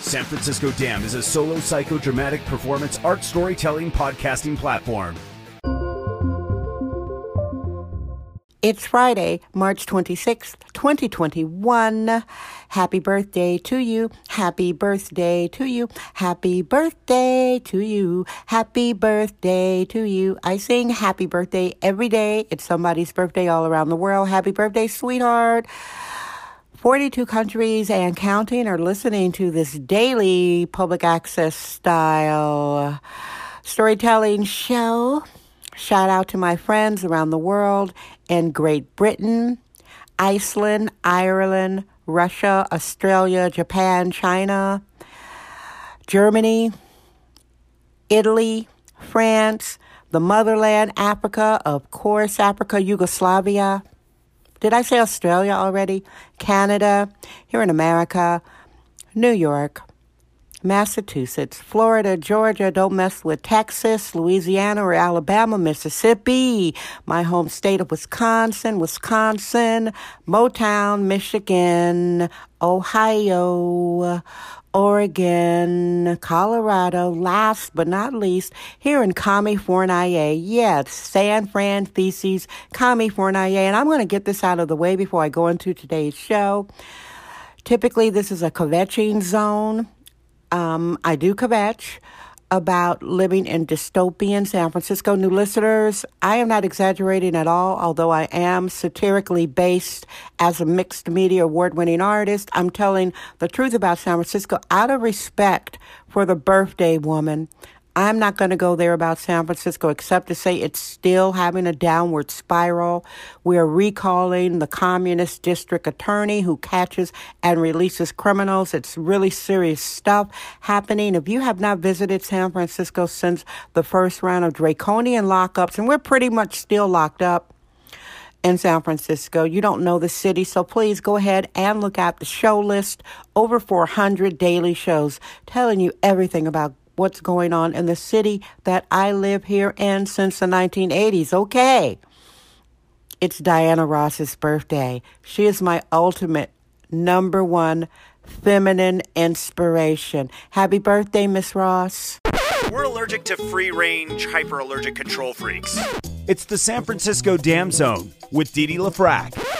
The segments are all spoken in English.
San Francisco Dam is a solo psychodramatic performance art storytelling podcasting platform. It's Friday, March 26th, 2021. Happy birthday to you. Happy birthday to you. Happy birthday to you. Happy birthday to you. I sing happy birthday every day. It's somebody's birthday all around the world. Happy birthday, sweetheart. 42 countries and counting are listening to this daily public access style storytelling show. Shout out to my friends around the world in Great Britain, Iceland, Ireland, Russia, Australia, Japan, China, Germany, Italy, France, the motherland, Africa, of course, Africa, Yugoslavia. Did I say Australia already? Canada, here in America, New York, Massachusetts, Florida, Georgia, don't mess with Texas, Louisiana, or Alabama, Mississippi, my home state of Wisconsin, Wisconsin, Motown, Michigan, Ohio, Oregon, Colorado, last but not least, here in Kami California. Yes, San Fran Feces, California. And I'm going to get this out of the way before I go into today's show. Typically, this is a kvetching zone. Um, I do kvetch about living in dystopian San Francisco. New listeners, I am not exaggerating at all, although I am satirically based as a mixed media award winning artist. I'm telling the truth about San Francisco out of respect for the birthday woman. I'm not going to go there about San Francisco except to say it's still having a downward spiral. We are recalling the communist district attorney who catches and releases criminals. It's really serious stuff happening. If you have not visited San Francisco since the first round of draconian lockups, and we're pretty much still locked up, in San Francisco. You don't know the city, so please go ahead and look at the show list. Over 400 daily shows telling you everything about what's going on in the city that I live here in since the 1980s. Okay. It's Diana Ross's birthday. She is my ultimate number one feminine inspiration. Happy birthday, Miss Ross. We're allergic to free range, hyperallergic control freaks. It's the San Francisco Dam Zone with Didi LaFrac.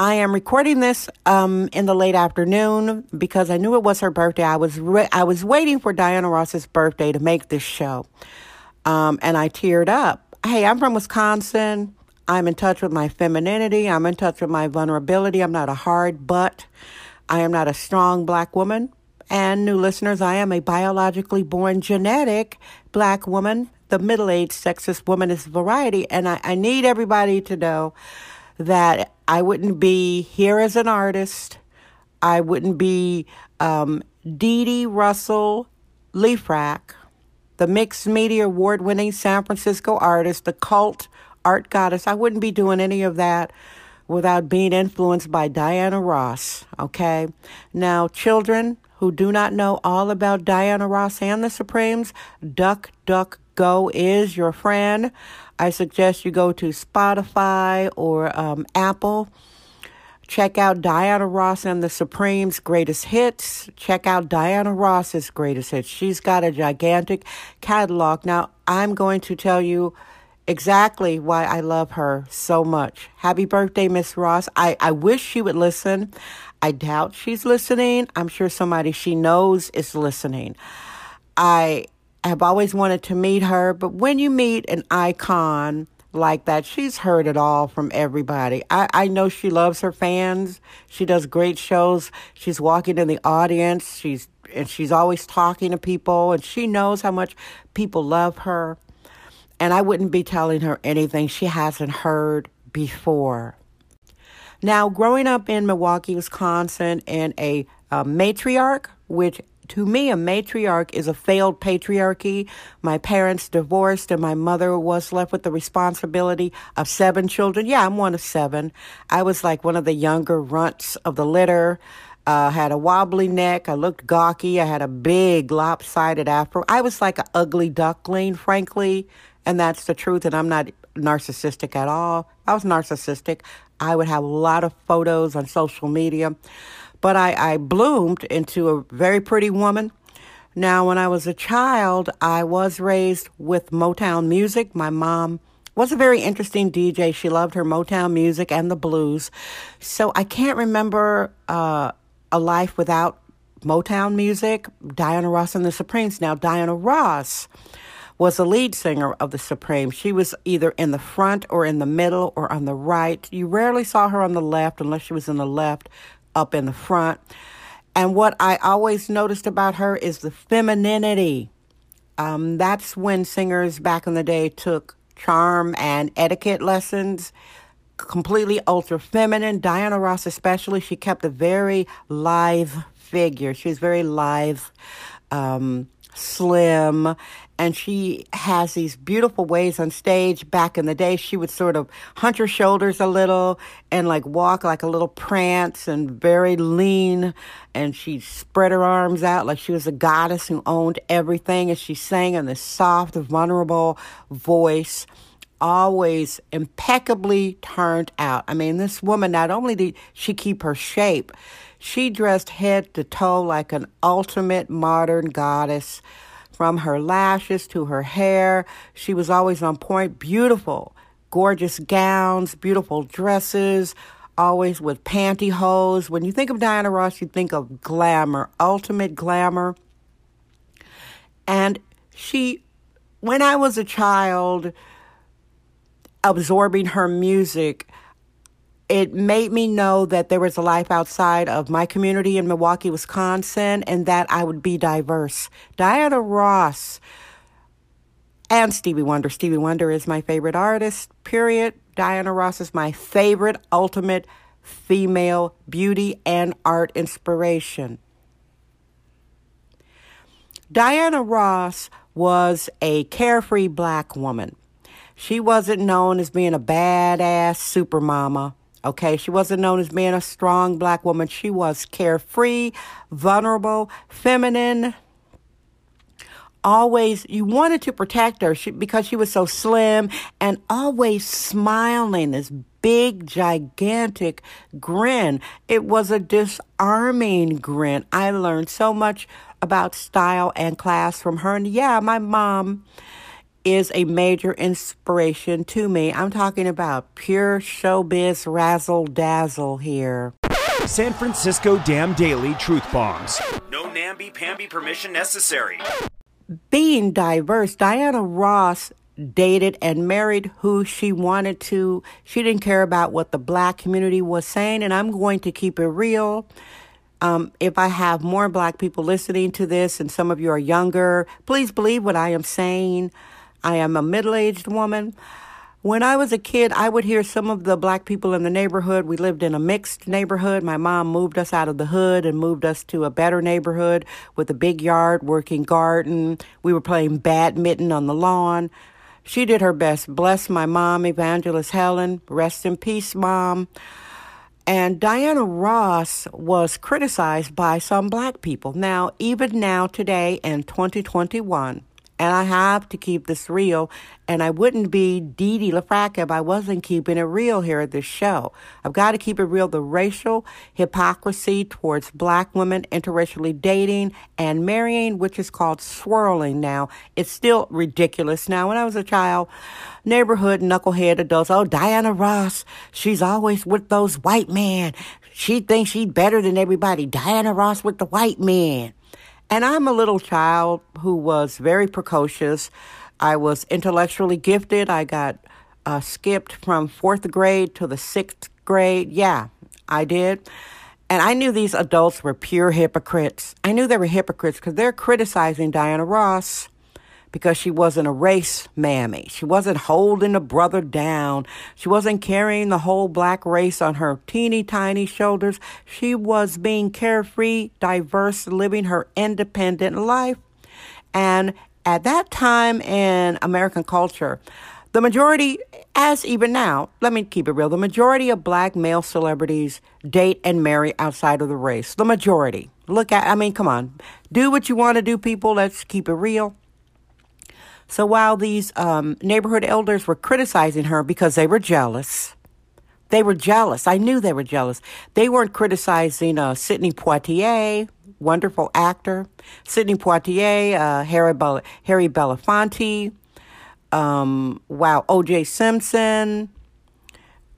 I am recording this um, in the late afternoon because I knew it was her birthday. I was re- I was waiting for Diana Ross's birthday to make this show, um, and I teared up. Hey, I'm from Wisconsin. I'm in touch with my femininity. I'm in touch with my vulnerability. I'm not a hard butt. I am not a strong black woman. And new listeners, I am a biologically born genetic black woman, the middle aged sexist womanist variety. And I, I need everybody to know that I wouldn't be here as an artist. I wouldn't be um, Dee Dee Russell LaFrac, the mixed media award winning San Francisco artist, the cult art goddess. I wouldn't be doing any of that without being influenced by Diana Ross. Okay? Now, children who do not know all about Diana Ross and the Supremes, Duck, Duck, Go is your friend. I suggest you go to Spotify or um, Apple. Check out Diana Ross and the Supremes' greatest hits. Check out Diana Ross's greatest hits. She's got a gigantic catalog. Now, I'm going to tell you exactly why I love her so much. Happy birthday, Miss Ross. I, I wish she would listen. I doubt she's listening. I'm sure somebody she knows is listening. I have always wanted to meet her, but when you meet an icon like that, she's heard it all from everybody. I, I know she loves her fans. She does great shows. She's walking in the audience. She's and she's always talking to people and she knows how much people love her. And I wouldn't be telling her anything she hasn't heard before. Now, growing up in Milwaukee, Wisconsin, in a, a matriarch, which To me, a matriarch is a failed patriarchy. My parents divorced, and my mother was left with the responsibility of seven children. Yeah, I'm one of seven. I was like one of the younger runts of the litter. Uh, had a wobbly neck. I looked gawky. I had a big lopsided afro. I was like an ugly duckling, frankly, and that's the truth. And I'm not narcissistic at all. I was narcissistic. I would have a lot of photos on social media. But I, I bloomed into a very pretty woman. Now, when I was a child, I was raised with Motown music. My mom was a very interesting DJ. She loved her Motown music and the blues. So I can't remember uh, a life without Motown music. Diana Ross and the Supremes. Now, Diana Ross was the lead singer of the Supremes. She was either in the front or in the middle or on the right. You rarely saw her on the left unless she was in the left up in the front. And what I always noticed about her is the femininity. Um, that's when singers back in the day took charm and etiquette lessons. Completely ultra feminine. Diana Ross, especially, she kept a very lithe figure. She was very lithe, um, slim, and she has these beautiful ways on stage. Back in the day, she would sort of hunch her shoulders a little and like walk like a little prance and very lean. And she'd spread her arms out like she was a goddess who owned everything. And she sang in this soft, vulnerable voice always impeccably turned out. I mean, this woman, not only did she keep her shape, she dressed head to toe like an ultimate modern goddess. From her lashes to her hair, she was always on point, beautiful, gorgeous gowns, beautiful dresses, always with pantyhose. When you think of Diana Ross, you think of glamour, ultimate glamour. And she, when I was a child, absorbing her music, it made me know that there was a life outside of my community in Milwaukee, Wisconsin, and that I would be diverse. Diana Ross and Stevie Wonder. Stevie Wonder is my favorite artist, period. Diana Ross is my favorite ultimate female beauty and art inspiration. Diana Ross was a carefree black woman. She wasn't known as being a badass supermama Okay, she wasn't known as being a strong black woman. She was carefree, vulnerable, feminine. Always, you wanted to protect her she, because she was so slim and always smiling, this big, gigantic grin. It was a disarming grin. I learned so much about style and class from her. And yeah, my mom is a major inspiration to me. I'm talking about pure showbiz razzle dazzle here. San Francisco Dam Daily Truth Bombs. No namby pamby permission necessary. Being diverse, Diana Ross dated and married who she wanted to. She didn't care about what the black community was saying, and I'm going to keep it real. Um, if I have more black people listening to this and some of you are younger, please believe what I am saying. I am a middle aged woman. When I was a kid, I would hear some of the black people in the neighborhood. We lived in a mixed neighborhood. My mom moved us out of the hood and moved us to a better neighborhood with a big yard, working garden. We were playing badminton on the lawn. She did her best. Bless my mom, Evangelist Helen. Rest in peace, mom. And Diana Ross was criticized by some black people. Now, even now, today in 2021, and I have to keep this real. And I wouldn't be Dee Dee LaFraca if I wasn't keeping it real here at this show. I've got to keep it real. The racial hypocrisy towards black women interracially dating and marrying, which is called swirling now, it's still ridiculous. Now, when I was a child, neighborhood knucklehead adults, oh, Diana Ross, she's always with those white men. She thinks she's better than everybody. Diana Ross with the white men. And I'm a little child who was very precocious. I was intellectually gifted. I got uh, skipped from fourth grade to the sixth grade. Yeah, I did. And I knew these adults were pure hypocrites. I knew they were hypocrites because they're criticizing Diana Ross because she wasn't a race mammy. She wasn't holding a brother down. She wasn't carrying the whole black race on her teeny tiny shoulders. She was being carefree, diverse, living her independent life. And at that time in American culture, the majority, as even now, let me keep it real, the majority of black male celebrities date and marry outside of the race. The majority. Look at, I mean, come on. Do what you want to do, people. Let's keep it real. So while these um, neighborhood elders were criticizing her because they were jealous, they were jealous. I knew they were jealous. They weren't criticizing uh, Sidney Poitier, wonderful actor, Sidney Poitier, uh, Harry, Bel- Harry Belafonte, um, wow, O.J. Simpson,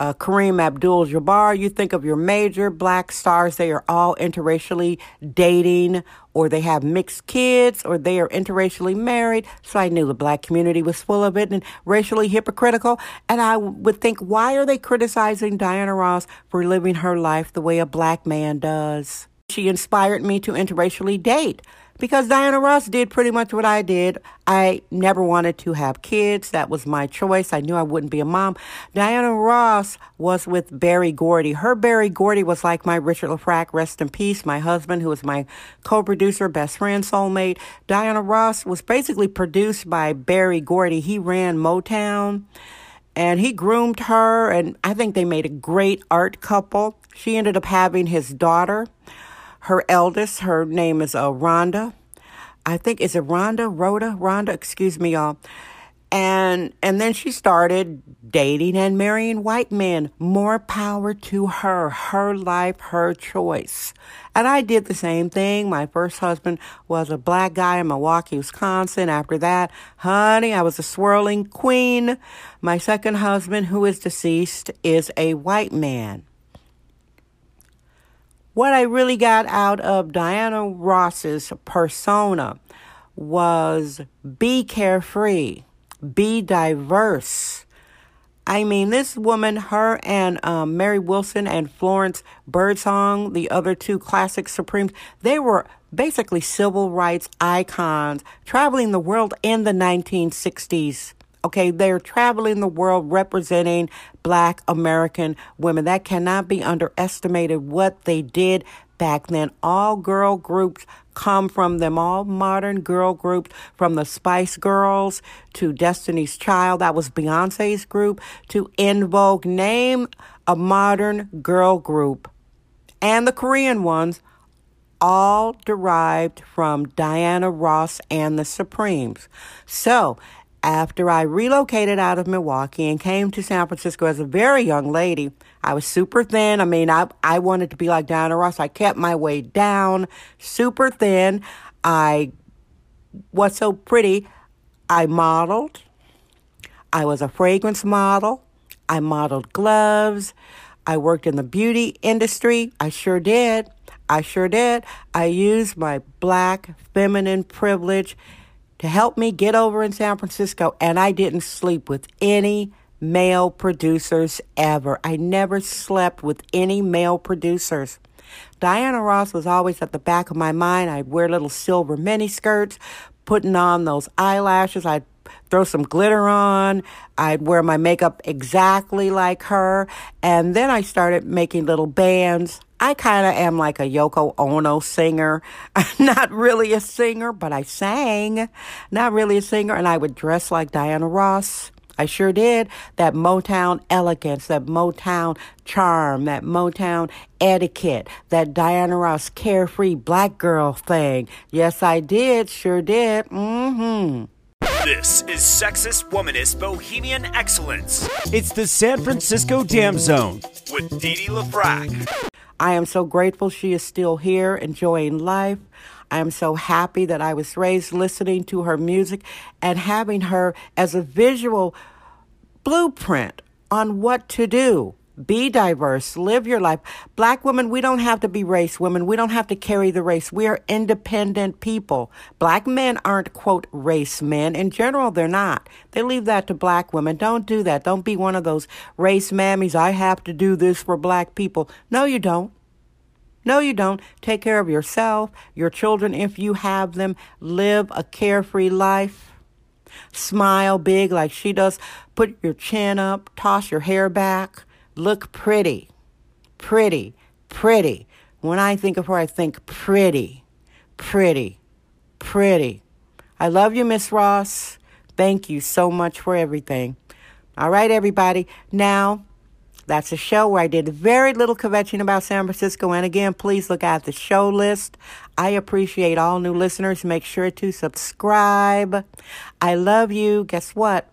uh, Kareem Abdul Jabbar, you think of your major black stars, they are all interracially dating, or they have mixed kids, or they are interracially married. So I knew the black community was full of it and racially hypocritical. And I would think, why are they criticizing Diana Ross for living her life the way a black man does? She inspired me to interracially date because Diana Ross did pretty much what I did. I never wanted to have kids. That was my choice. I knew I wouldn't be a mom. Diana Ross was with Berry Gordy. Her Berry Gordy was like my Richard Lafrac, rest in peace, my husband, who was my co-producer, best friend, soulmate. Diana Ross was basically produced by Berry Gordy. He ran Motown and he groomed her and I think they made a great art couple. She ended up having his daughter her eldest, her name is uh, Rhonda. I think is it Rhonda, Rhoda, Rhonda, excuse me, y'all. And and then she started dating and marrying white men. More power to her, her life, her choice. And I did the same thing. My first husband was a black guy in Milwaukee, Wisconsin. After that, honey, I was a swirling queen. My second husband, who is deceased, is a white man. What I really got out of Diana Ross's persona was be carefree, be diverse. I mean, this woman, her and um, Mary Wilson and Florence Birdsong, the other two classic Supremes, they were basically civil rights icons traveling the world in the 1960s. Okay, they're traveling the world representing black American women. That cannot be underestimated what they did back then. All girl groups come from them, all modern girl groups, from the Spice Girls to Destiny's Child, that was Beyonce's group, to En Vogue. Name a modern girl group. And the Korean ones, all derived from Diana Ross and the Supremes. So, after I relocated out of Milwaukee and came to San Francisco as a very young lady, I was super thin. I mean, I, I wanted to be like Diana Ross. I kept my weight down, super thin. I was so pretty. I modeled. I was a fragrance model. I modeled gloves. I worked in the beauty industry. I sure did. I sure did. I used my black feminine privilege to help me get over in San Francisco, and I didn't sleep with any male producers ever. I never slept with any male producers. Diana Ross was always at the back of my mind. I'd wear little silver mini skirts, putting on those eyelashes. I'd throw some glitter on. I'd wear my makeup exactly like her. And then I started making little bands. I kind of am like a Yoko Ono singer. Not really a singer, but I sang. Not really a singer. And I would dress like Diana Ross. I sure did. That Motown elegance, that Motown charm, that Motown etiquette, that Diana Ross carefree black girl thing. Yes, I did. Sure did. Mm-hmm. This is Sexist Womanist Bohemian Excellence. It's the San Francisco Dam Zone with Dee Dee LaFrac. I am so grateful she is still here, enjoying life. I am so happy that I was raised listening to her music and having her as a visual blueprint on what to do. Be diverse. Live your life. Black women, we don't have to be race women. We don't have to carry the race. We are independent people. Black men aren't, quote, race men. In general, they're not. They leave that to black women. Don't do that. Don't be one of those race mammies. I have to do this for black people. No, you don't. No, you don't. Take care of yourself, your children, if you have them. Live a carefree life. Smile big like she does. Put your chin up. Toss your hair back. Look pretty. Pretty. Pretty. When I think of her, I think pretty. Pretty. Pretty. I love you, Miss Ross. Thank you so much for everything. All right, everybody. Now, that's a show where I did very little kvetching about San Francisco. And again, please look at the show list. I appreciate all new listeners. Make sure to subscribe. I love you. Guess what?